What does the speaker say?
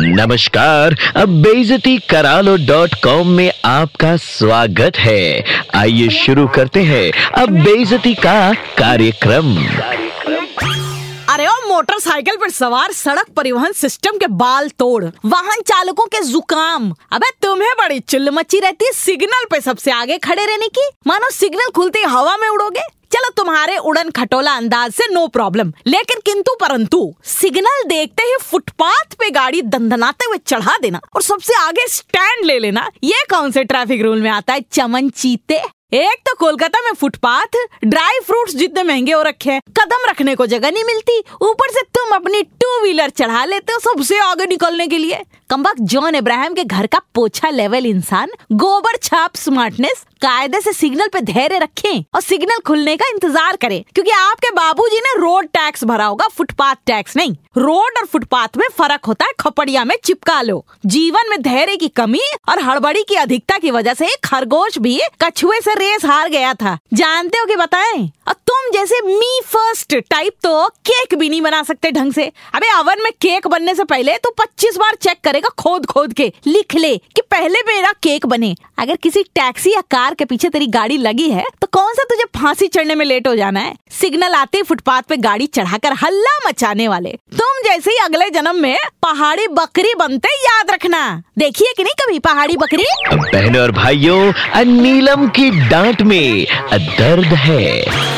नमस्कार, अब बेजती करालो डॉट कॉम में आपका स्वागत है। आइए शुरू करते हैं अब बेजती का कार्यक्रम। अरे ओ, मोटरसाइकिल पर सवार सड़क परिवहन सिस्टम के बाल तोड़, वाहन चालकों के जुकाम। अबे, तुम्हें बड़ी चिल्ल मची रहती है सिग्नल पे सबसे आगे खड़े रहने की। मानो सिग्नल खुलते हवा में उड़ोगे। तुम्हारे उड़न खटोला अंदाज से नो प्रॉब्लम लेकिन किंतु परंतु सिग्नल देखते ही फुटपाथ पे गाड़ी दंदनाते हुए चढ़ा देना और सबसे आगे स्टैंड ले लेना, ये कौन से ट्रैफ़िक रूल में आता है? चमन चीते। एक तो कोलकाता में फुटपाथ ड्राई फ्रूट्स जितने महँगे हो रखे हैं, कदम रखने को जगह नहीं मिलती। ऊपर से तुम अपनी व्हीलर चढ़ा लेते हो सबसे आगे निकलने के लिए। कम्बक जॉन इब्राहिम के घर का पोछा लेवल इंसान, गोबर छाप स्मार्टनेस कायदे से सिग्नल पे धैर्य रखें और सिग्नल खुलने का इंतज़ार करें, क्योंकि आपके बाबूजी ने रोड टैक्स भरा होगा, फुटपाथ टैक्स नहीं। रोड और फुटपाथ में फ़र्क होता है, खपड़िया में चिपका लो। जीवन में धैर्य की कमी और हड़बड़ी की अधिकता की वजह से खरगोश भी कछुए से रेस हार गया था। जानते हो कि बताएँ? और तुम जैसे मी फ़र्स्ट टाइप तो केक भी नहीं बना सकते ढंग से। अबे अवन में केक बनने से पहले तो 25 बार चेक करेगा खोद खोद के। लिख ले कि पहले मेरा केक बने। अगर किसी टैक्सी या कार के पीछे तेरी गाड़ी लगी है तो कौन सा तुझे फांसी चढ़ने में लेट हो जाना है? सिग्नल आते ही फुटपाथ पे गाड़ी चढ़ाकर हल्ला मचाने वाले। तुम जैसे ही अगले जन्म में पहाड़ी बकरी बनते याद रखना। देखिए कि नहीं कभी पहाड़ी बकरी? बहनों और भाइयों नीलम की डांट में दर्द है।